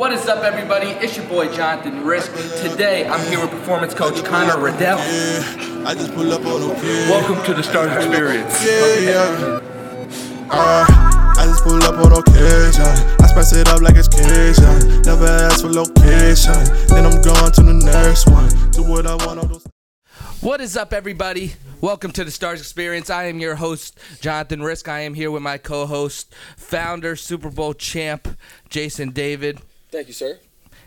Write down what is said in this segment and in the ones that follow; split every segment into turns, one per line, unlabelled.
What is up, everybody? It's your boy Jonathan Rizk. Today, I'm here with performance coach Connor Riddell.
I just pull up on.
Welcome to the Stars Experience.
Yeah, yeah. Uh, I just pull up on occasion. I spice it up like it's Cajun. Never ask for location. Then I'm going to the next one. Do what I want.
What is up, everybody? Welcome to the Stars Experience. I am your host, Jonathan Rizk. I am here with my co host, founder, Super Bowl champ, Jason David.
Thank you, sir.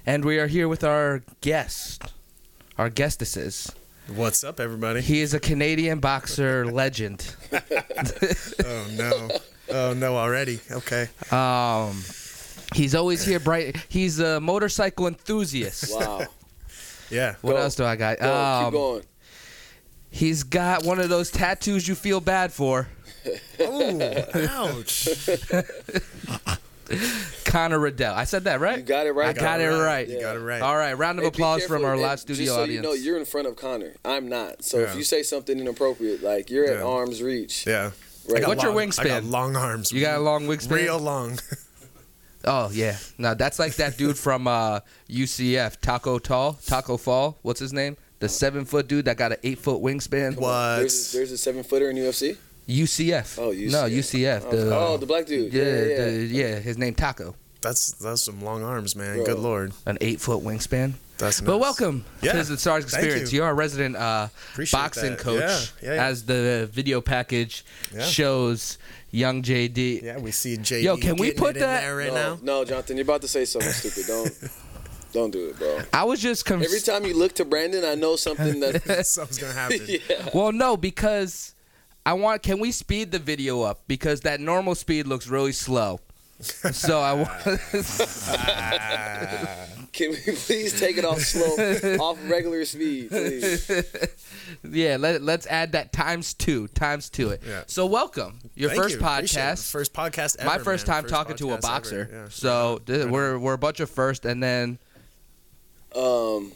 And we are here with our guest, our guestesses.
What's up, everybody?
He is a Canadian boxer legend.
Oh no! Oh no! Already? Okay.
Um, he's always here bright. He's a motorcycle enthusiast.
Wow.
Yeah.
What
Go.
else do I got?
Go,
Um,
keep going.
He's got one of those tattoos you feel bad for.
Ooh, ouch!
Connor Riddell. I said that right?
You got it right.
I got it
Connor.
right.
You got it right.
All right, round of
Hey,
applause from our
and
live studio
just so
audience.
you know, you're in front of Connor. I'm not. So if you say something inappropriate, like you're at arm's reach.
Yeah.
Right.
I got
What's your
long- I got
wingspan?
long arms.
You got a long wingspan?
Real long.
Oh yeah, no, that's like that dude from uh, UCF, Taco Tall, Tacko Fall. What's his name? The seven foot dude that got an eight foot wingspan.
What?
There's, a- there's a seven footer in UFC.
UCF.
Oh, UCF.
No, UCF. The,
oh, the black dude.
yeah,
Yeah, yeah. yeah.
the- yeah, his name Tacko.
That's that's some long arms, man.
Bro.
Good lord.
An eight foot wingspan.
That's
But welcome
Yeah,
to the Stars Experience.
you.
You. are a resident uh, boxing
that.
coach,
Yeah, yeah, yeah.
as the video package
Yeah.
shows. Young JD.
Yeah, we see JD.
Yo, can we put that-
right
no,
now?
no, Jonathan, you're about to say something stupid. Don't, don't do it, bro.
I was just
Every time you look to Brandon, I know something that.
Something's gonna happen.
yeah.
Well, no, because I want. Can we speed the video up because that normal speed looks really slow. So I want.
Can we please take it off slow, off regular speed, please?
yeah, let let's add that times two, times to it.
Yeah.
So welcome your
Thank
first
you.
Podcast.
First podcast ever.
My first
man.
time talking to a boxer.
Yeah.
So th- we're we're a bunch of first, and then
Um,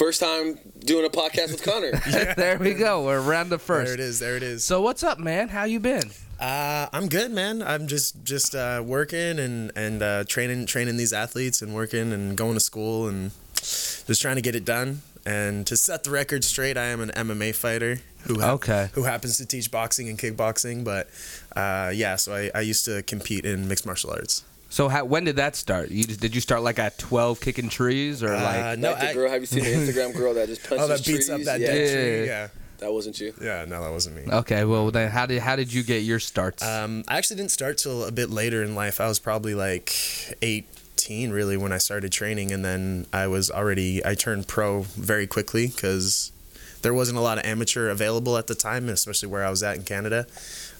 first time doing a podcast with Connor.
there we go. We're around the first.
There
first.
it is. There it is.
So what's up, man? How you been?
Uh, I'm good, man. I'm just just uh, working and and uh, training training these athletes and working and going to school and just trying to get it done. And to set the record straight, I am an MMA fighter who ha-
Okay.
who happens to teach boxing and kickboxing. But uh, yeah, so I, I used to compete in mixed martial arts.
So how, when did that start? You just, did you start like at twelve kicking trees or
Uh,
like?
no,
like the
I-
girl, have you seen the Instagram girl that just punches trees?
oh, that beats
trees?
up that
yeah,
dead tree. Yeah,
that wasn't you.
yeah. No, that wasn't me.
Okay, well then how did how did you get your starts?
Um, I actually didn't start till a bit later in life. I was probably like 18 really when I started training and then I was already I turned pro very quickly cuz there wasn't a lot of amateur available at the time, especially where I was at in Canada.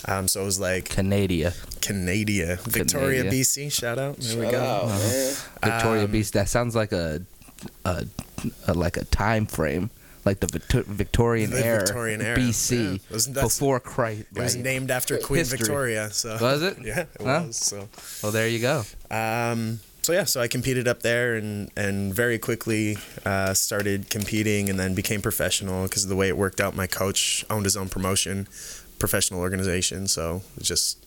Um, so it was like
Canada,
Canada, Victoria,
Canada.
BC. Shout out. There we go.
out, man.
Victoria
Um,
Beast. That sounds like a, a, a like a time frame, like the Victorian
The
era,
Victorian era, yeah.
BC,
It was-
before Christ.
It was named after Queen
History.
Victoria. So
Was it?
Yeah, it
Huh?
was. So
Well, there you go.
Um, so yeah, so I competed up there and and very quickly uh, started competing and then became professional because of the way it worked out. My coach owned his own promotion, professional organization, so it just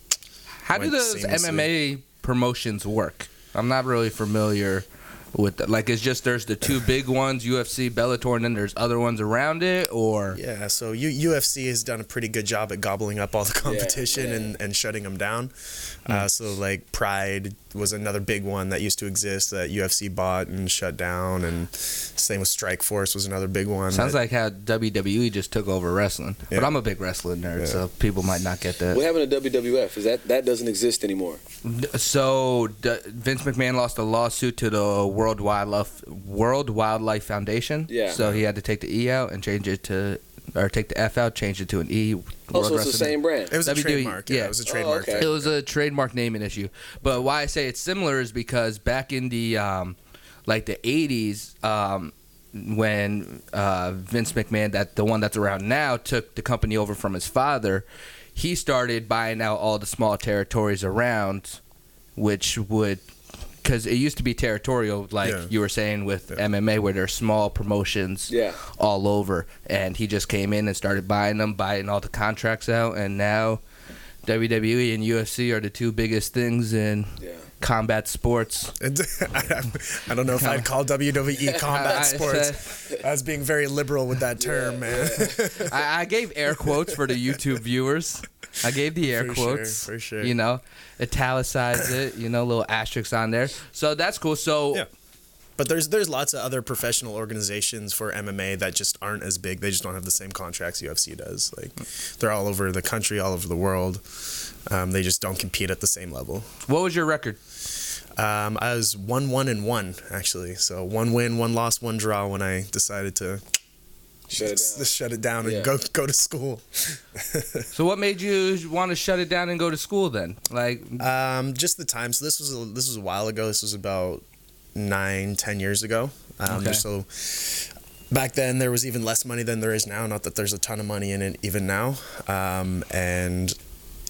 How do those
seamlessly.
MMA promotions work? I'm not really familiar with the, like it's just there's the two big ones, UFC, Bellator, and then there's other ones around it, or
yeah. So U- UFC has done a pretty good job at gobbling up all the competition
yeah.
and and shutting them down. Uh, so like Pride was another big one that used to exist that UFC bought and shut down, and same with Strikeforce was another big one.
sounds
that-
like how WWE just took over wrestling. But I'm a big wrestling nerd,
Yeah.
so people might not get that.
What happened to WWF? Is that that doesn't exist anymore?
So D- Vince McMahon lost a lawsuit to the World Wildlife World Wildlife Foundation.
Yeah.
So he had to take the E out and change it to, or take the F out, change it to an E.
Oh,
World
so it's the same brand.
it was a
WWE
trademark. Yeah,
yeah.
it was a
Oh,
trademark.
okay.
thing.
It was a trademark naming issue. But why I say it's similar is because back in the um, like the '80s, um, when uh, Vince McMahon, that the one that's around now, took the company over from his father, he started buying out all the small territories around, which would. Because it used to be territorial, like
Yeah.
you were saying with
Yeah.
MMA, where there's small promotions
Yeah.
all over, and he just came in and started buying them, buying all the contracts out, and now WWE and UFC are the two biggest things in
Yeah.
Combat sports.
I, don't know if I'd call WWE combat
I
sports as being very liberal with that term, man.
I, I gave air quotes for the YouTube viewers. I gave the air
For sure,
quotes.
for sure.
You know, italicized it. You know, little asterisks on there. So that's cool. So
Yeah. But there's there's lots of other professional organizations for MMA that just aren't as big. They just don't have the same contracts UFC does. Like they're all over the country, all over the world. Um, they just don't compete at the same level.
what was your record?
Um, I was one one and one actually. So one win, one loss, one draw when I decided to
Shut it
s-
down.
shut it down
Yeah.
and go go to school.
So what made you want to shut it down and go to school then? Like,
Um, just the time. So this was a, this was a while ago. This was about nine, ten years ago. Um,
Okay.
So back then there was even less money than there is now. Not that there's a ton of money in it even now. Um, and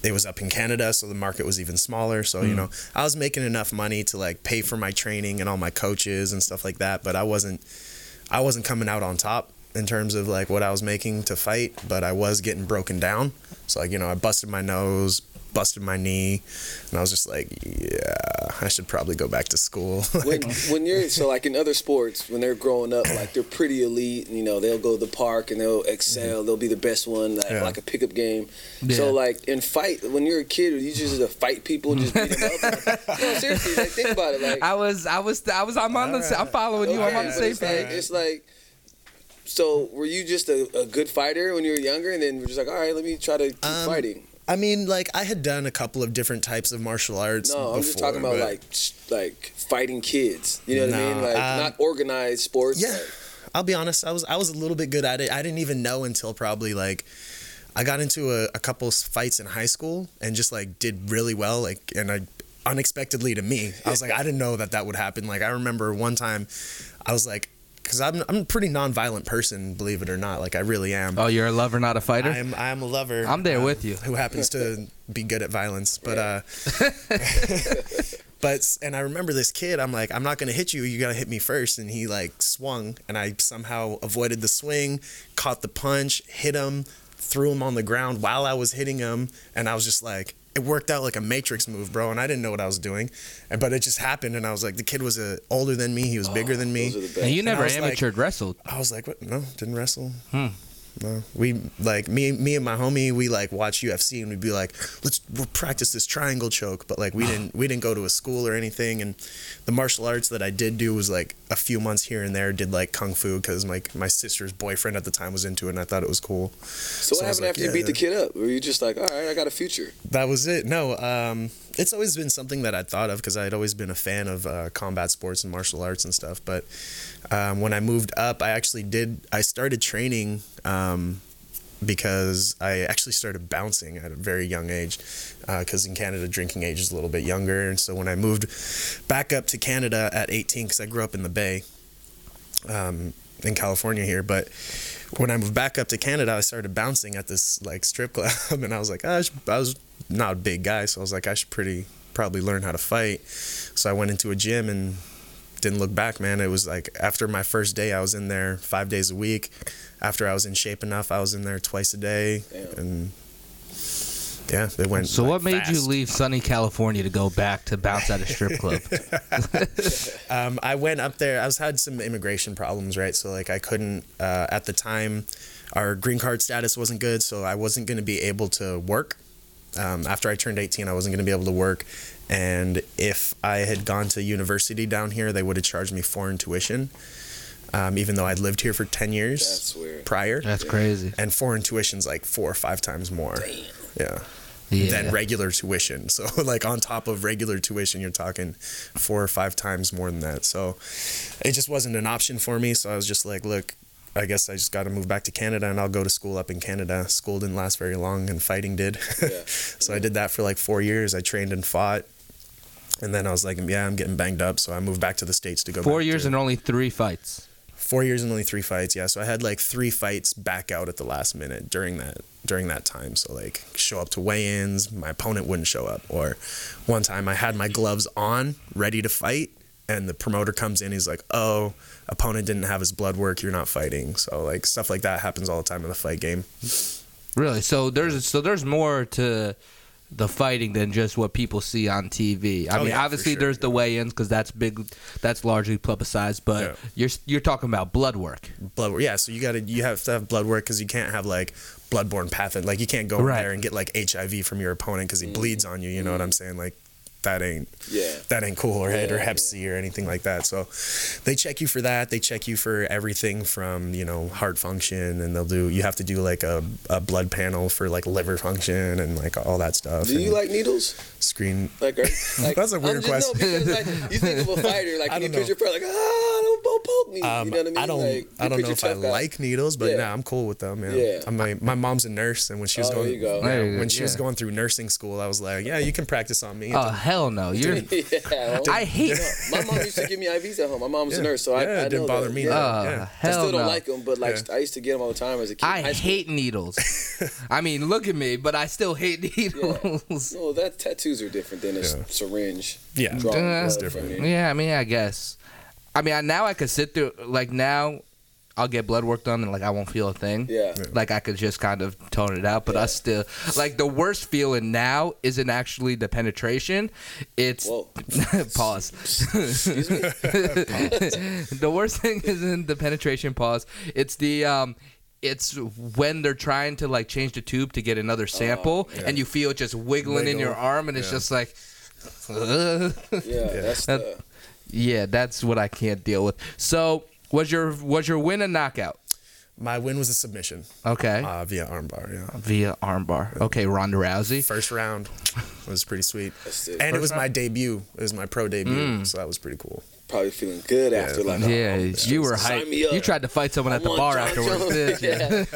it was up in Canada, so the market was even smaller. So you mm. know, I was making enough money to like pay for my training and all my coaches and stuff like that. But I wasn't, I wasn't coming out on top in terms of like what I was making to fight. But I was getting broken down. So like you know, I busted my nose, busted my knee, and I was just like, yeah, I should probably go back to school.
when when you're so like in other sports when they're growing up like they're pretty elite you know they'll go to the park and they'll excel they'll be the best one like,
Yeah.
like a pickup game
Yeah.
so like in fight when you're a kid you just to fight people and just beat them up no seriously like think about it like
I was, I was, I was. I'm on the. I'm following you. I'm on the
but
same
it's like,
page.
it's like so were you just a, a good fighter when you were younger and then we're just like all right let me try to keep
Um,
fighting
I mean, like I had done a couple of different types of martial arts.
no i'm just talking about like like fighting kids you know what i mean like
um,
not organized sports
Yeah,
like-
I'll be honest. I was I was a little bit good at it. I didn't even know until probably like I got into a, a couple fights in high school and just like did really well. Like and I unexpectedly to me, I was like I didn't know that that would happen. Like I remember one time, I was like. Because I'm, I'm a pretty non-violent person, believe it or not. Like I really am.
oh, you're a lover, not a fighter.
I am I am a lover.
I'm there
um,
with you.
Who happens to be good at violence, but uh, but and I remember this kid. I'm like, I'm not gonna hit you. You gotta hit me first. And he like swung, and I somehow avoided the swing, caught the punch, hit him, threw him on the ground while I was hitting him, and I was just like. It worked out like a matrix move, bro, and I didn't know what I was doing, and but it just happened, and I was like, the kid was uh, older than me, he was bigger than me,
those are the best.
and you
and I
never
was like-
wrestled.
I was like, what? No, didn't wrestle.
Hmm.
No, we like me, me and my homie. We like watch UFC and we'd be like, let's we'll practice this triangle choke. But like we didn't, we didn't go to a school or anything. And the martial arts that I did do was like a few months here and there. Did like kung fu because my my sister's boyfriend at the time was into it, and I thought it was cool.
So what
So I was
happened
like,
after you beat the kid up? Were you just like, all right, I got a future?
That was it. No, um, it's always been something that I'd thought of because I'd always been a fan of uh, combat sports and martial arts and stuff. But um, when I moved up, I actually did. I started training um, because I actually started bouncing at a very young age. Because in Canada, drinking age is a little bit younger, and so when I moved back up to Canada at 18, because I grew up in the Bay, um, in California here, but when I moved back up to Canada, I started bouncing at this like strip club, and I was like, "Ah, I, should, I was not a big guy, so I was like, I should pretty probably learn how to fight. So I went into a gym and didn't look back, man. It was like after my first day, I was in there five days a week. After I was in shape enough, I was in there twice a day,
Damn.
and yeah, it went.
So
like,
what made you leave sunny California to go back to bounce at a strip club?
Um, I went up there. I was had some immigration problems, right? So like I couldn't uh, at the time. Our green card status wasn't good, so I wasn't going to be able to work. Um, after I turned 18, I wasn't going to be able to work, and if I had gone to university down here, they would have charged me foreign tuition, um, even though I'd lived here for 10 years
That's weird.
prior.
That's crazy.
And foreign tuition's like four or five times more.
Damn.
Yeah
Yeah.
than regular tuition. So like on top of regular tuition, you're talking four or five times more than that. So it just wasn't an option for me. So I was just like, look, I guess I just got to move back to Canada and I'll go to school up in Canada. School didn't last very long and fighting did.
Yeah.
so I did that for like four years. I trained and fought. And then I was like, yeah, I'm getting banged up. So I moved back to the States to go
Four years and only three fights.
four years and only three fights. Yeah. So I had like three fights back out at the last minute during that during that time. So like show up to weigh-ins, my opponent wouldn't show up. Or one time I had my gloves on, ready to fight, and the promoter comes in. He's like, "Oh, opponent didn't have his blood work. You're not fighting." So like stuff like that happens all the time in the fight game.
Really? So there's so there's more to the fighting than just what people see on TV. I
Oh,
mean,
yeah,
obviously
sure,
there's the weigh-ins because that's big, that's largely publicized. But
Yeah.
you're you're talking about blood work.
blood work. Yeah, so you gotta you have to have blood work because you can't have like bloodborne pathogen. Like you can't go
Right.
in there and get like HIV from your opponent because he mm. bleeds on you. You know what I'm saying? Like that ain't
Yeah.
that ain't cool or or
Yeah,
Hep C or anything like that. So they check you for that. They check you for everything from you know heart function and they'll do. You have to do like a, a blood panel for like liver function and like all that stuff.
Do you
and
like needles?
screen?
Like, are, like
That's a weird
just,
question.
No, because like you think of a fighter, like
I
you
don't
picture a fighter like ah, don't, don't poke me.
Um,
you know what I mean?
I don't.
Like,
I don't know if I
guy.
like needles, but
Yeah.
nah, I'm cool with them. Yeah.
Yeah.
I'm my my mom's a nurse, and when she was
Oh,
going,
go.
yeah,
There you go,
when she was going through nursing school, I was like, yeah, you can practice on me.
Oh hell no! You're.
yeah.
I hate.
My mom used to give me IVs at home. My mom was a nurse, so I,
Yeah, it
I
didn't
know
bother
that.
me
Yeah.
none.
Uh,
Yeah.
I still don't
no.
like them, but like
Yeah.
I used to get them all the time as a kid.
I hate needles. I mean, look at me, but I still hate needles.
No, that tattoos are different than a
Yeah.
syringe.
Yeah.
drawing blood
It's
different.
Yeah, I mean, I guess. I mean, I, now I could sit through like now. I'll get blood work done and like I won't feel a thing.
Yeah.
Like I could just kind of tone it out, but I still like the worst feeling now isn't actually the penetration. It's
Whoa.
pause.
Excuse me.
the worst thing isn't the penetration pause. It's the um it's when they're trying to like change the tube to get another sample
yeah.
and you feel it just wiggling in your arm and it's
Yeah.
just like
Yeah, that's the.
yeah, that's what I can't deal with. So, was your was your win a knockout?
My win was a submission
Okay.
uh, via armbar. Yeah.
Via armbar. Okay, Ronda Rousey.
First round was pretty sweet,
That's it.
and it was my debut. It was my pro debut,
Mm.
so that was pretty cool.
Probably feeling good after like.
Yeah,
oh,
you were
sign
hyped.
me up.
You tried to fight someone
I
at the bar
Jon
afterwards.
Jones.
didn't you?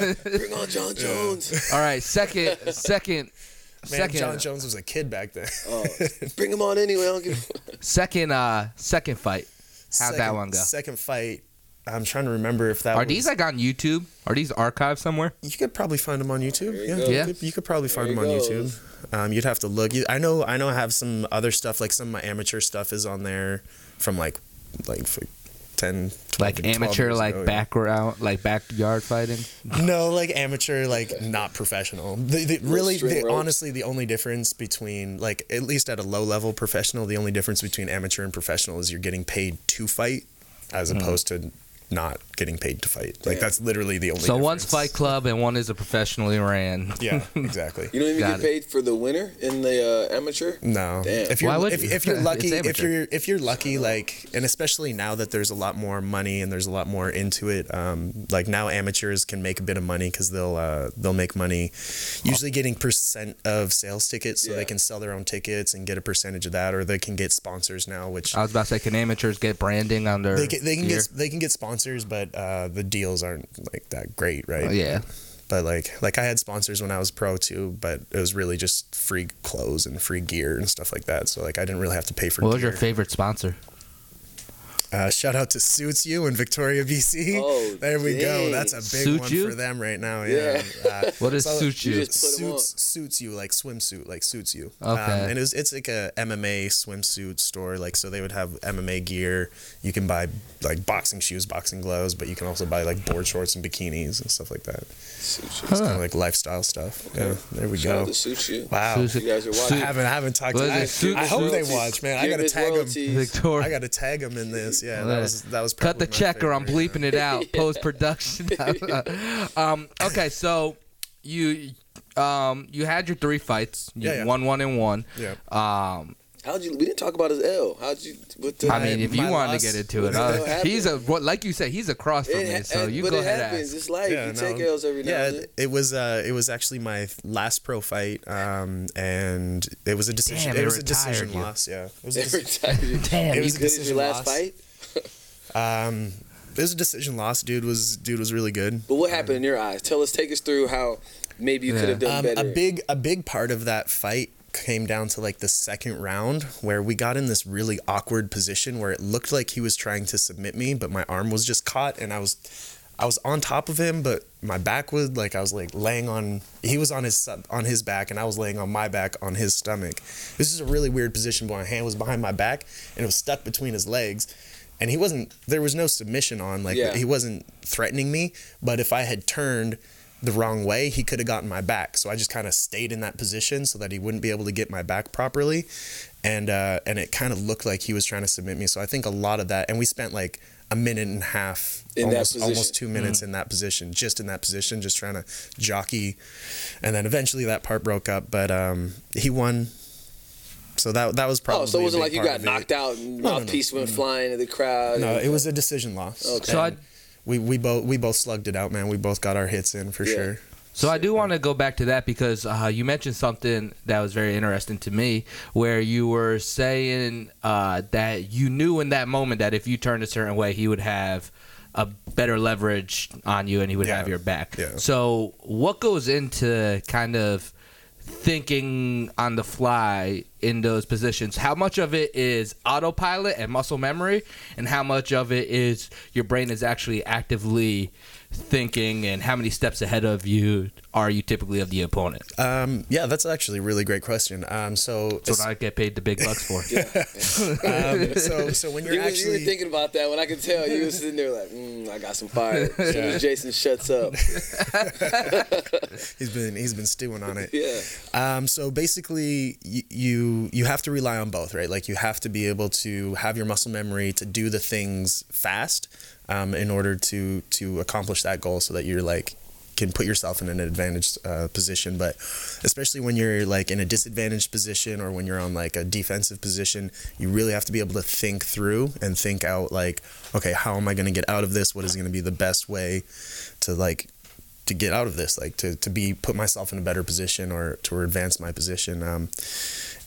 Yeah. Bring on Jon Jones.
All right, second, second,
Man,
second,
Jon Jones was a kid back then.
Oh, bring him on anyway. I don't give.
second, uh, second fight. How'd that one go?
Second fight. I'm trying to remember if that
Are
was,
these like on YouTube? Are these archived somewhere?
You could probably find them on YouTube.
You
Yeah,
go.
You,
Yeah.
could, you could probably find
There
them on
he
YouTube. Um, you'd have to look. You, I know. I know. I have some other stuff. Like some of my amateur stuff is on there from like, like for 10, 12,
Like amateur,
years
like
ago, yeah.
background, like backyard fighting.
No, like amateur, like not professional. The, the, really, the, honestly, the only difference between like at least at a low level professional, the only difference between amateur and professional is you're getting paid to fight, as
Hmm.
opposed to not getting paid to fight. Like
Yeah.
that's literally the only.
So one's. Fight Club and one is a professionally ran.
Yeah, exactly.
You don't even
Got
get
it.
paid for the winner in the uh, amateur.
No.
Damn.
If you're
Why would
if,
you?
if you're lucky if you're if you're lucky like and especially now that there's a lot more money and there's a lot more into it um like now amateurs can make a bit of money cuz they'll uh they'll make money usually getting percent of sales tickets so
Yeah.
they can sell their own tickets and get a percentage of that or they can get sponsors now which
I was about to say, can amateurs get branding on their
they can, they can get they can get sponsors but uh the deals aren't like that great right
Oh, yeah.
but like like I had sponsors when I was pro too, but it was really just free clothes and free gear and stuff like that. So like I didn't really have to pay for
What was your favorite sponsor?
Uh, shout out to Suits You in Victoria, BC.
Oh,
there we go. That's a big
Suit
one
You?
for them right now. Yeah. Uh,
What does
so
suit
you
you?
just- Put 'em
suits suits you like swimsuit like suits you.
Okay.
Um, and it was, it's like a MMA swimsuit store. Like so they would have MMA gear. You can buy like boxing shoes, boxing gloves, but you can also buy like board shorts and bikinis and stuff like that. It's kind of like lifestyle stuff. Yeah. There we
Shout
go.
out to Suit You.
Wow.
Suit-
You guys are
I
watching.
haven't I haven't talked to
What is
I,
it? Suit-
I hope they watch, man. I gotta
his
tag them.
Victoria.
I gotta tag them in this. Yeah,
Well,
that was that was
Cut the
probably my
check or I'm bleeping it out post production. um, okay, so you um, you had your three fights. You
Yeah, yeah.
won one and one.
Yeah.
Um,
How'd you? We didn't talk about his L. How'd you? What the,
I mean, if you wanted
loss-
to get into it, uh, he's a what, like you said, he's across from
it,
me.
ha-
So you
but
go
it
ahead.
happens.
Ask.
It's life. you take L's every now
yeah,
and then.
it was uh, it was actually my last pro fight, um, and it was a decision.
Damn,
it was a decision
you.
loss. Yeah, it was a,
Every
dec-
time you-
Damn,
It
It
was
was
a
good as your last
loss.
fight.
Um, it was a decision loss. Dude was dude was really good.
But what happened in your eyes? Tell us, take us through how maybe you could have done
Um,
better.
a big a big part of that fight came down to like the second round where we got in this really awkward position where it looked like he was trying to submit me but my arm was just caught and I was I was on top of him but my back was like I was like laying on he was on his sub- on his back and I was laying on my back on his stomach. This is a really weird position but my hand was behind my back and it was stuck between his legs and he wasn't there was no submission on like
Yeah.
he wasn't threatening me but if I had turned the wrong way, he could have gotten my back. So I just kind of stayed in that position so that he wouldn't be able to get my back properly, and uh, and it kind of looked like he was trying to submit me. So I think a lot of that, and we spent like a minute and a half,
In
almost
position.
almost two minutes in that position, just in that position, just trying to jockey, and then eventually that part broke up. But um, he won. So that that was probably.
Oh, so it wasn't like you got
of it.
knocked out and
No, no, no.
mouthpiece went flying in the crowd.
No, it was a decision loss.
Okay.
So I-
we we both we both slugged it out, man. We both got our hits in for
Yeah.
sure.
So I do want to go back to that because uh, you mentioned something that was very interesting to me, where you were saying uh, that you knew in that moment that if you turned a certain way, he would have a better leverage on you and he would
Yeah.
have your back.
Yeah.
So what goes into kind of thinking on the fly in those positions? How much of it is autopilot and muscle memory, and how much of it is your brain is actually actively thinking, and how many steps ahead of you are you typically of the opponent?
Um, yeah, that's actually a really great question. Um, so
That's what I get paid the big bucks for.
um, so so when you're
You, was, you were
actually
thinking about that when I could tell you was sitting there like, mm, I got some fire. As soon as Jason shuts up,
he's been he's been stewing on it.
yeah.
Um, so basically, you, you you have to rely on both, right? Like you have to be able to have your muscle memory to do the things fast, um, in order to to accomplish that goal, so that you're like can put yourself in an advantaged uh, position. But especially when you're like in a disadvantaged position or when you're on like a defensive position, you really have to be able to think through and think out like, okay, how am I going to get out of this? What is going to be the best way to like to get out of this, like to, to be put myself in a better position or to advance my position. Um,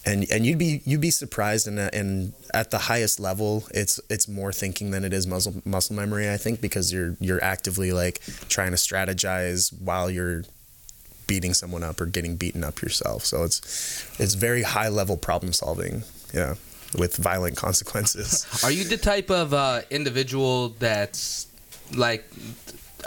and and you'd be you'd be surprised and and at the highest level it's it's more thinking than it is muscle muscle memory I think because you're you're actively like trying to strategize while you're beating someone up or getting beaten up yourself so it's it's very high level problem solving yeah with violent consequences
Are you the type of uh, individual that's like?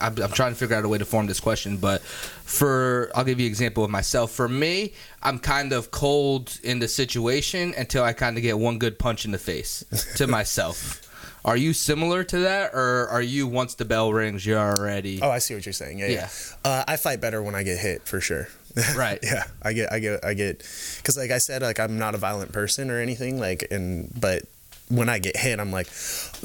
I'm, I'm trying to figure out a way to form this question, but for I'll give you an example of myself. For me, I'm kind of cold in the situation until I kind of get one good punch in the face to myself. Are you similar to that, or are you once the bell rings, you're already
oh I see what you're saying yeah yeah, Uh, I fight better when I get hit for sure
Right.
yeah I get I get I get because like I said like I'm not a violent person or anything like and but when I get hit I'm like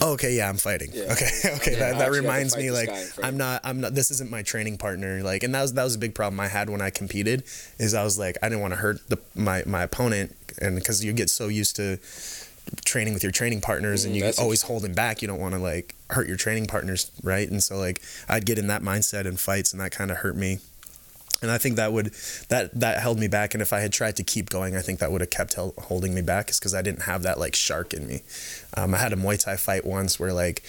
oh, okay yeah I'm fighting.
Yeah.
okay okay
Yeah,
that, that
actually have to
reminds me like
guy in front of
I'm not I'm not this isn't my training partner like and that was that was a big problem I had when I competed is I was like I didn't want to hurt the my my opponent and because you get so used to training with your training partners and
Mm,
you
that's
always holding back you don't want to like hurt your training partners right? And so like i'd get in that mindset in fights and that kind of hurt me and i think that would that that held me back. And if i had tried to keep going i think that would have kept holding me back is because i didn't have that like shark in me. Um, i had a muay thai fight once where like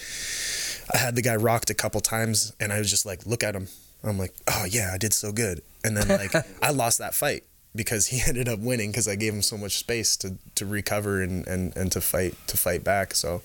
i had the guy rocked a couple times and i was just like look at him. I'm like oh yeah i did so good. And then like i lost that fight because he ended up winning because I gave him so much space to, to recover and, and, and to fight to fight back. So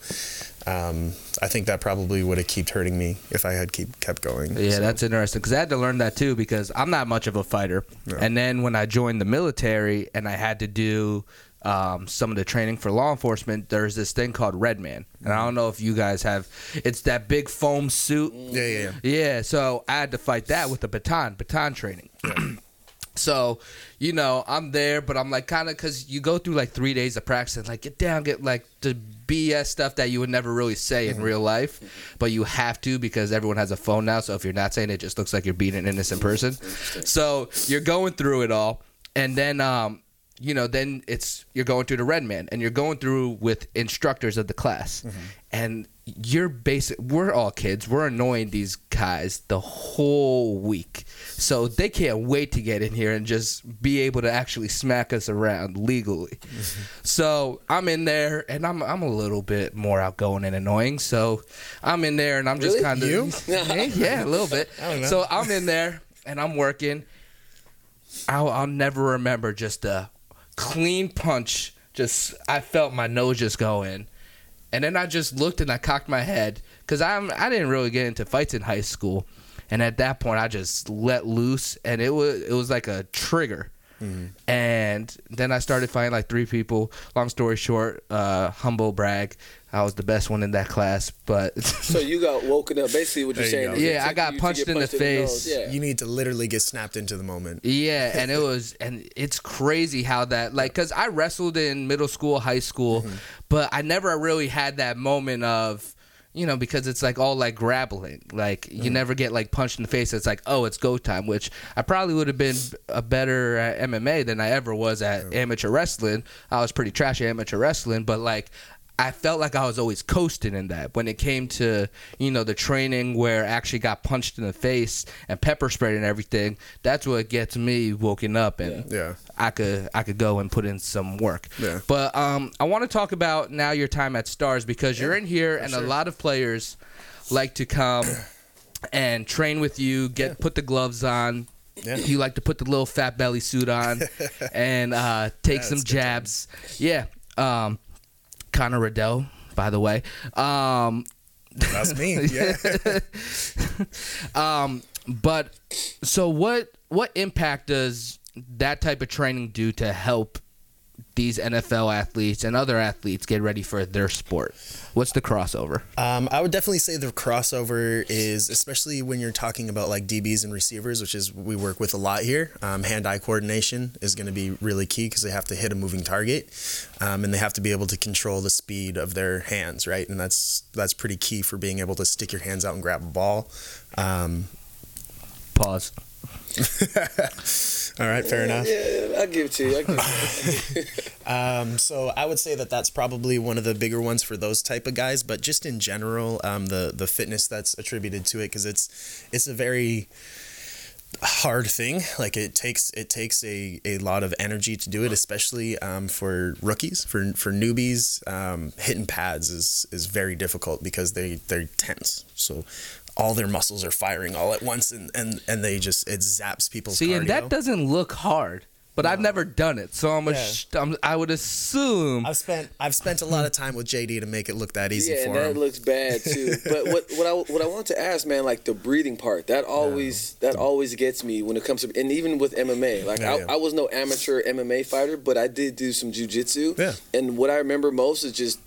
um, I think that probably would have kept hurting me if I had keep kept going.
Yeah,
So,
that's interesting because I had to learn that too because I'm not much of a fighter.
Yeah.
And then when I joined the military and I had to do um, some of the training for law enforcement, there's this thing called Red Man, and I don't know if you guys have. It's that big foam suit.
yeah, yeah, yeah.
Yeah, so I had to fight that with a baton, baton training. so, you know, I'm there, but I'm like kind of because you go through like three days of practice and like get down, get like the BS stuff that you would never really say in real life, but you have to because everyone has a phone now. So if you're not saying it, it just looks like you're beating an innocent person. So you're going through it all, and then um, you know, then it's you're going through the red man, and you're going through with instructors of the class, and you're basic. We're all kids. We're annoying these guys the whole week, so they can't wait to get in here and just be able to actually smack us around legally. Mm-hmm. So I'm in there, and I'm I'm a little bit more outgoing and annoying. So I'm in there, and I'm just
Really?
kind of
You?
yeah, yeah, a little bit.
I don't know.
So I'm in there, and I'm working. I'll, I'll never remember just a clean punch. Just I felt my nose just go in, and then I just looked and I cocked my head because I'm I didn't really get into fights in high school, and at that point I just let loose, and it was it was like a trigger. And then I started fighting like three people. Long story short, uh, humble brag, I was the best one in that class. But
So you got woken up. Basically, what you're
There you
saying. is
Yeah, I got
you to
punched
get
in the
nose.
face.
Yeah.
You need to literally get snapped into the moment.
Yeah, and it was, and it's crazy how that, like, cause I wrestled in middle school, high school,
Mm-hmm.
but I never really had that moment of, you know, because it's like all like grappling. Like, you mm. never get like punched in the face. It's like, oh, it's go time, which I probably would have been a better at MMA than I ever was at amateur wrestling. I was pretty trash at amateur wrestling, but like, I felt like I was always coasting in that. When it came to, you know, the training where I actually got punched in the face and pepper sprayed and everything, that's what gets me woken up and
Yeah.
I could I could go and put in some work.
Yeah.
But um I want to talk about now your time at Stars because you're in here and a lot of players like to come and train with you, get put the gloves on.
Yeah.
You like to put the little fat belly suit on and uh, take some jabs. Yeah. Um, Connor Riddell, by the way. Um,
That's me. Yeah.
um, but so what? What impact does that type of training do to help these NFL athletes and other athletes get ready for their sport? What's the crossover?
Um, I would definitely say the crossover is, especially when you're talking about like DBs and receivers, which is we work with a lot here. Um, hand-eye coordination is going to be really key because they have to hit a moving target, um, and they have to be able to control the speed of their hands, right? And that's that's pretty key for being able to stick your hands out and grab a ball. Um,
Pause.
all right, fair enough.
Yeah, I give it to you. It to you.
Um, so I would say that that's probably one of the bigger ones for those type of guys. But just in general, um, the the fitness that's attributed to it because it's it's a very hard thing like it takes it takes a, a lot of energy to do it especially um, for rookies for for newbies um, hitting pads is is very difficult because they they're tense so all their muscles are firing all at once and and, and they just it zaps people's
See, and that doesn't look hard, but I've never done it, so I'm, a
Yeah.
sh- I'm I would assume.
I've spent I've spent a lot of time with JD to make it look that easy
yeah,
for
and that
him.
looks bad too. But what what I what I want to ask, man, like the breathing part, that always that always gets me when it comes to, and even with MMA, like
Yeah,
I,
yeah.
I was no amateur MMA fighter, but I did do some jujitsu.
Yeah.
And what I remember most is just.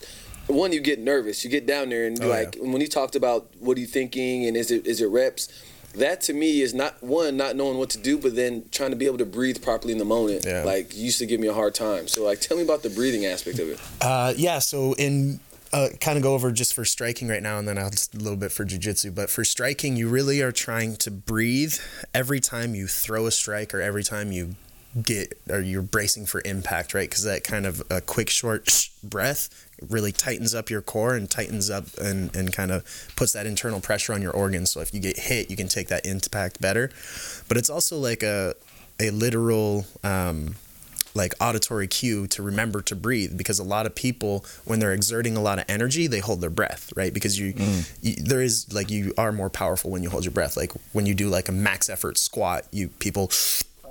One, you get nervous. You get down there and
Oh,
like,
yeah.
when you talked about what are you thinking and is it is it reps, that to me is not one not knowing what to do, but then trying to be able to breathe properly in the moment.
Yeah.
Like used to give me a hard time. So like, tell me about the breathing aspect of it.
Uh, yeah, so in uh, kind of go over just for striking right now, and then I'll just a little bit for jujitsu. But for striking, you really are trying to breathe every time you throw a strike or every time you get or you're bracing for impact, right? Because that kind of a quick, short breath really tightens up your core and tightens up and, and kind of puts that internal pressure on your organs. So if you get hit, you can take that impact better. But it's also like a a literal um, like auditory cue to remember to breathe because a lot of people when they're exerting a lot of energy they hold their breath right because you, you there is like you are more powerful when you hold your breath like when you do like a max effort squat you people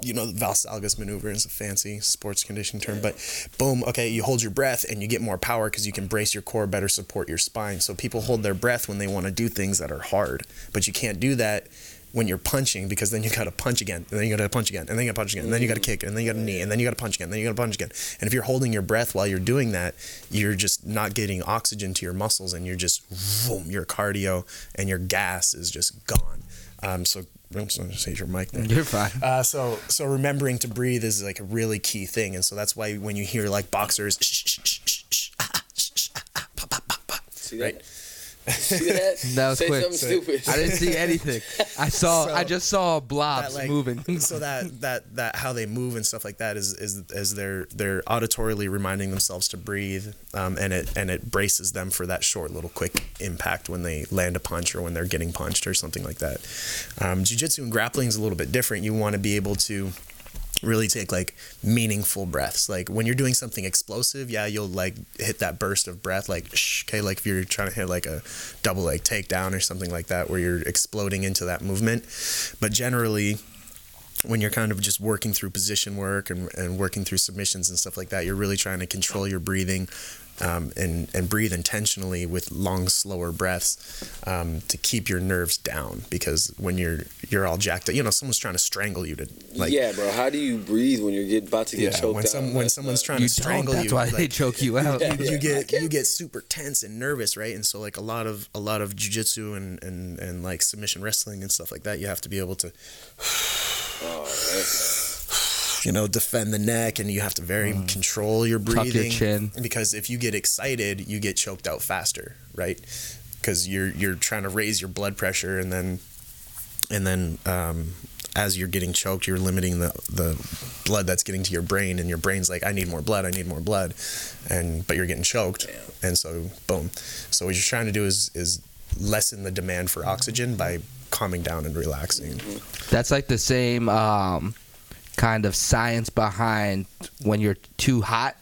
you know the Valsalva maneuver is a fancy sports conditioning term but boom okay you hold your breath and you get more power because you can brace your core better support your spine. So people hold their breath when they want to do things that are hard but you can't do that when you're punching because then you got to punch again and then you got to punch again and then you got to punch again and then you got to kick and then you got to knee and then you got to punch again and then you got to punch again. And if you're holding your breath while you're doing that you're just not getting oxygen to your muscles and you're just boom your cardio and your gas is just gone. Um, so I'm sorry to say your mic there.
You're fine.
Uh, so so remembering to breathe is like a really key thing, and so that's why when you hear like boxers,
See that?
Right.
See that?
That was
Say
quick.
something stupid.
I didn't see anything. I saw.
So-
I just saw blobs
that, like,
moving.
so that that that how they move and stuff like that is is is they're they're auditorily reminding themselves to breathe, um, and it and it braces them for that short little quick impact when they land a punch or when they're getting punched or something like that. Um, jiu-jitsu and grappling is a little bit different. You want to be able to really take like meaningful breaths. Like when you're doing something explosive yeah you'll like hit that burst of breath like shh, okay? Like if you're trying to hit like a double leg takedown or something like that where you're exploding into that movement. But generally when you're kind of just working through position work and, and working through submissions and stuff like that you're really trying to control your breathing um, and and breathe intentionally with long, slower breaths um, to keep your nerves down. Because when you're you're all jacked up, you know, someone's trying to strangle you to like.
yeah, bro. How do you breathe when you're get, about to get
Yeah,
choked
when
out?
some when
That's
someone's trying
You
to strangle
That's
you,
why
like,
they choke you out.
Yeah.
you get you get super tense and nervous, right? And so like a lot of a lot of jujitsu and, and and like submission wrestling and stuff like that, you have to be able to
Oh, that's-
you know defend the neck and you have to very control your
Tuck your
breathing
chin.
because if you get excited, you get choked out faster, right? Because you're you're trying to raise your blood pressure and then and then um, as you're getting choked, you're limiting the the blood that's getting to your brain, and your brain's like, I need more blood, I need more blood, and but you're getting choked, and so boom. So what you're trying to do is is lessen the demand for oxygen by calming down and relaxing.
That's like the same um, kind of science behind when you're too hot.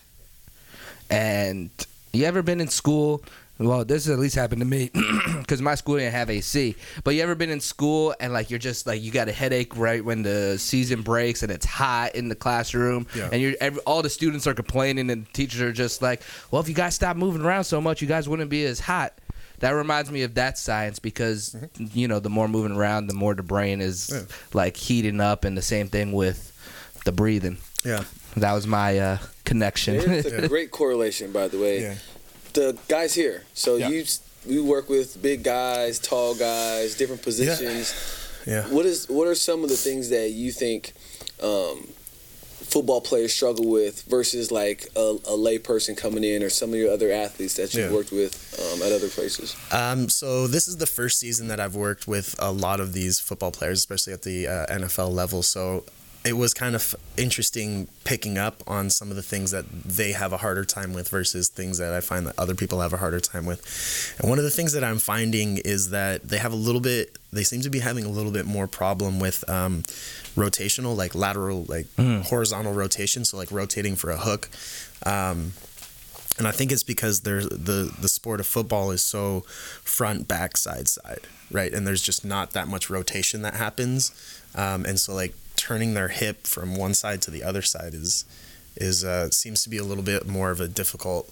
And you ever been in school? Well, this at least happened to me because my school didn't have AC. But you ever been in school and like you're just like you got a headache right when the season breaks and it's hot in the classroom
Yeah.
and you're every, all the students are complaining and the teachers are just like, well, if you guys stop moving around so much, you guys wouldn't be as hot. That reminds me of that science because mm-hmm. you know the more moving around, the more the brain is
Yeah.
like heating up, and the same thing with the breathing.
Yeah,
That was my uh, connection.
It's a great correlation, by the way.
yeah,
The guys here. So
Yeah.
you we work with big guys, tall guys, different positions.
yeah.
What is what are some of the things that you think um, football players struggle with versus like a, a lay person coming in or some of your other athletes that you've
Yeah.
worked with um, at other places?
Um, so this is the first season that I've worked with a lot of these football players, especially at the uh, NFL level. So it was kind of interesting picking up on some of the things that they have a harder time with versus things that I find that other people have a harder time with. And one of the things that I'm finding is that they have a little bit, they seem to be having a little bit more problem with um, rotational, like lateral, like horizontal rotation. So like rotating for a hook. Um, and I think it's because there's the the sport of football is so front, back, side, side, right? And there's just not that much rotation that happens, um, and so like turning their hip from one side to the other side is is uh, seems to be a little bit more of a difficult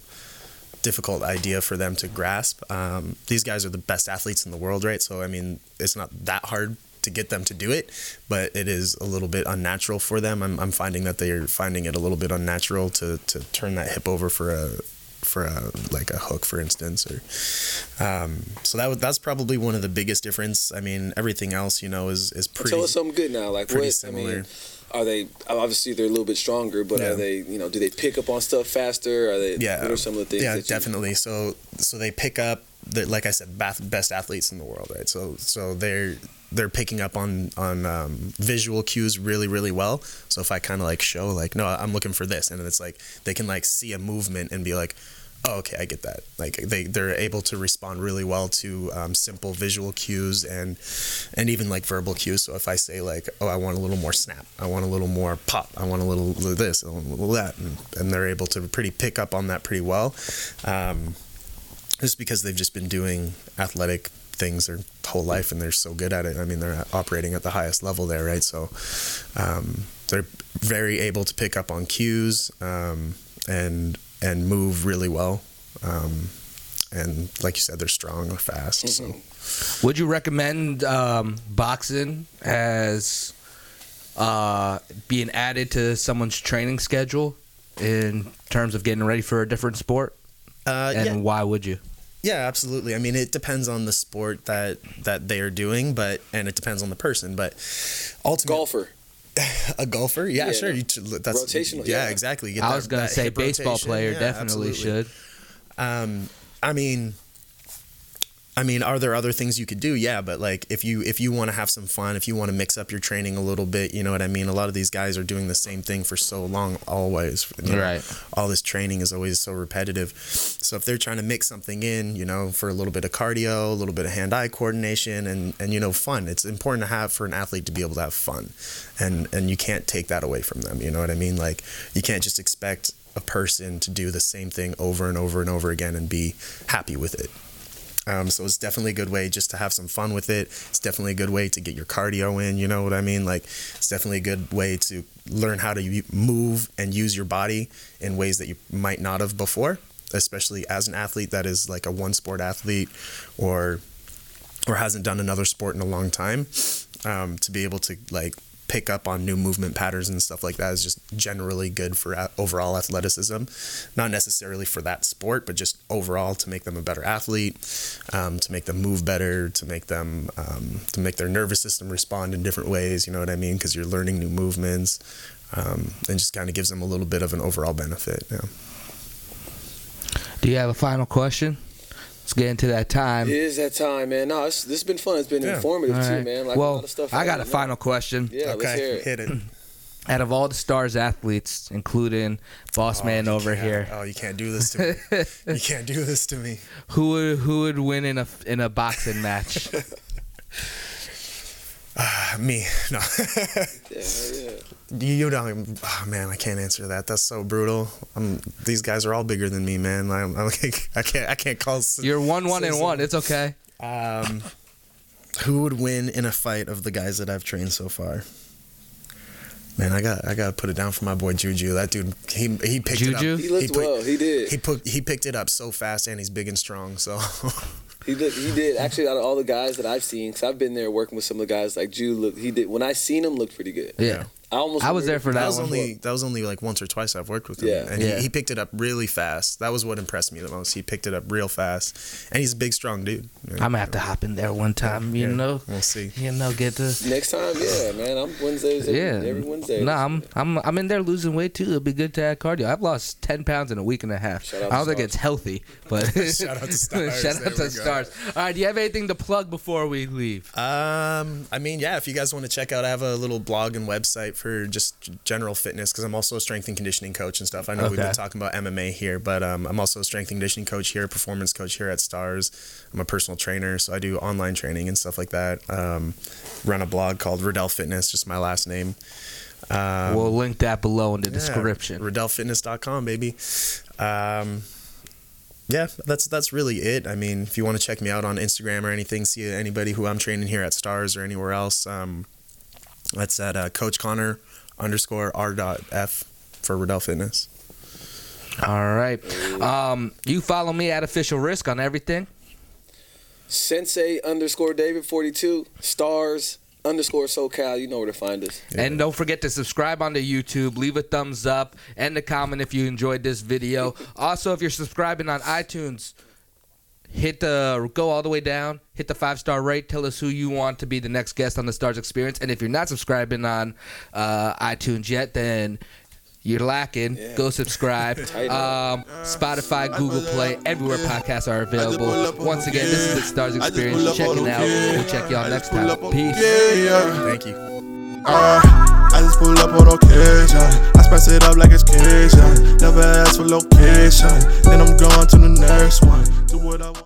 difficult idea for them to grasp. Um, these guys are the best athletes in the world, right? So I mean, it's not that hard to get them to do it, but it is a little bit unnatural for them. I'm, I'm finding that they're finding it a little bit unnatural to, to turn that hip over for a for a like a hook, for instance, or um, so that that's probably one of the biggest difference. I mean, everything else, you know, is is pretty.
Tell us something good now. Like
pretty
what? I mean, are they obviously they're a little bit stronger, but
Yeah.
are they you know do they pick up on stuff faster? Are they?
yeah
What are some of the things?
yeah
that you,
definitely so so they pick up the like i said best athletes in the world right so so they're they're picking up on on um, visual cues really really well. So if i kind of like show like no i'm looking for this and it's like they can like see a movement and be like oh okay i get that. Like they they're able to respond really well to um, simple visual cues and and even like verbal cues. So if i say like oh i want a little more snap. I want a little more pop. I want a little, this a little that and, and they're able to pretty pick up on that pretty well um, just because they've just been doing athletic things their whole life and they're so good at it. I mean, they're operating at the highest level there, right? So um, they're very able to pick up on cues um, and and move really well. Um, and like you said, they're strong, they're fast. So
Would you recommend um, boxing as uh, being added to someone's training schedule in terms of getting ready for a different sport?
uh,
and
yeah,
why would you?
Yeah, absolutely. I mean, it depends on the sport that that they are doing, but and it depends on the person. But ultimately,
golfer.
a golfer, yeah,
Yeah,
sure.
no.
You, that's
Rotational,
Yeah,
yeah.
exactly. Get
I
that-
was gonna
that
say baseball
rotation.
player
Yeah,
definitely
absolutely.
should.
Um, I mean, I mean, are there other things you could do? Yeah, but like if you if you want to have some fun, if you want to mix up your training a little bit, you know what I mean. A lot of these guys are doing the same thing for so long, always. you know?
Right.
All this training is always so repetitive. So if they're trying to mix something in, you know, for a little bit of cardio, a little bit of hand-eye coordination, and and you know, fun. It's important to have for an athlete to be able to have fun, and and you can't take that away from them. You know what I mean? Like you can't just expect a person to do the same thing over and over and over again and be happy with it. Um, so it's definitely a good way just to have some fun with it. It's definitely a good way to get your cardio in. You know what I mean? Like it's definitely a good way to learn how to move and use your body in ways that you might not have before. especially as an athlete that is like a one sport athlete or or hasn't done another sport in a long time um, to be able to like pick up on new movement patterns and stuff like that is just generally good for overall athleticism not necessarily for that sport but just overall to make them a better athlete um, to make them move better to make them um, to make their nervous system respond in different ways you know what i mean because you're learning new movements um, and just kind of gives them a little bit of an overall benefit yeah.
Do you have a final question? Let's get into that time.
It is that time, man. No, it's, this has been fun. It's been
Yeah.
informative
All
too, man. Like a
well,
lot of stuff.
I got a
didn't know.
final question.
Yeah, let's hear it.
hit it
Out of all the stars athletes, including Boss
Oh,
Man over here,
oh you can't do this to me you can't do this to me
who would who would win in a in a boxing match?
Ah, me no
Yeah, yeah.
You, you don't. Oh man, I can't answer that. That's so brutal. I'm, these guys are all bigger than me, man. I'm, I'm like, I can't. I can't call.
You're one one and one. It's okay.
Um, who would win in a fight of the guys that I've trained so far? Man, I got. I got to put it down for my boy Juju. That dude. He he picked it
Juju?
up.
He looked
put-
well. He did.
He put. He picked it up so fast, and he's big and strong. So.
He did. He did. Actually, out of all the guys that I've seen, because I've been there working with some of the guys, like Jude, look, he did. When I seen him, looked pretty good.
Yeah.
I almost.
I was there for
that
that
was
one.
only that was only like once or twice I've worked with him,
Yeah.
and
Yeah.
He, he picked it up really fast. That was what impressed me the most. He picked it up real fast, and he's a big, strong dude.
I'm gonna have to hop in there one time. You
Yeah,
know,
we'll see.
you know, get to.
Next time, yeah, man. I'm Wednesdays. Every,
Yeah.
every Wednesday.
No, I'm I'm I'm in there losing weight too. It'll be good to add cardio. I've lost ten pounds in a week and a half.
Shout out
I don't
to
think
Stars.
it's healthy, but
Shout out to Stars.
Shout
There
out to
we go.
stars. All right, do you have anything to plug before we leave?
Um, I mean, yeah, if you guys want to check out, I have a little blog and website for just general fitness because I'm also a strength and conditioning coach and stuff. I know we've been talking about MMA here, but um, I'm also a strength and conditioning coach here, performance coach here at Stars. I'm a personal trainer, so I do online training and stuff like that. Um, run a blog called Riddell Fitness, just my last name. Um,
we'll link that below in the
yeah,
description.
RiddellFitness.com, baby. Um, yeah, that's that's really it. I mean, if you want to check me out on Instagram or anything, see anybody who I'm training here at Stars or anywhere else, um, that's at uh, Coach Connor underscore R dot F for Riddell Fitness.
All right. Um, you follow me at official Rizk on everything.
Sensei underscore David forty two stars underscore SoCal. You know where to find us.
And don't forget to subscribe onto YouTube, leave a thumbs up, and a comment if you enjoyed this video. also, if you're subscribing on iTunes, hit the go all the way down, hit the five star rate, tell us who you want to be the next guest on the Stars Experience. And if you're not subscribing on uh, iTunes yet, then you're lacking.
Yeah.
Go subscribe. Um, Spotify, Google Play, everywhere podcasts are available. Once again, this is the Stars Experience. Check it out. We'll check y'all next time. Peace.
Yeah, yeah.
Thank you.
Uh, I just pull up on occasion. I spice it up like it's Cajun. Never ask for location. Then I'm going to the next one. Do what I want.